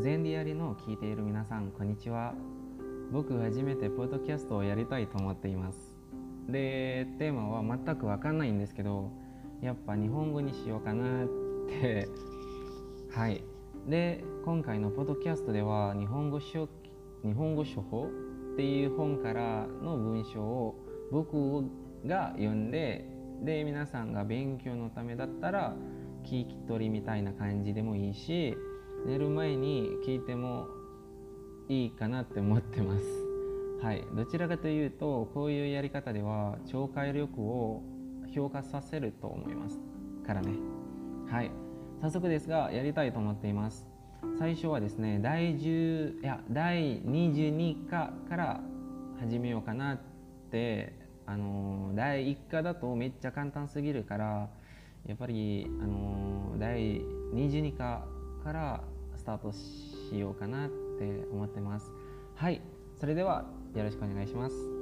全リアリの聞いている皆さんこんにちは。僕初めてポッドキャストをやりたいと思っています。でテーマは全く分かんないんですけどやっぱ日本語にしようかなって。はい。で今回のポッドキャストでは日本語書日本語書法っていう本からの文章を僕が読んでで皆さんが勉強のためだったら聞き取りみたいな感じでもいいし寝る前に聞いてもいいかなって思ってます。はい。どちらかというとこういうやり方では聴解力を評価させると思いますからね。はい。早速ですがやりたいと思っています。最初はですね第10いや第22課から始めようかなってあの第1課だとめっちゃ簡単すぎるからやっぱりあの第22課からスタートしようかなって思ってます。はい。それではよろしくお願いします。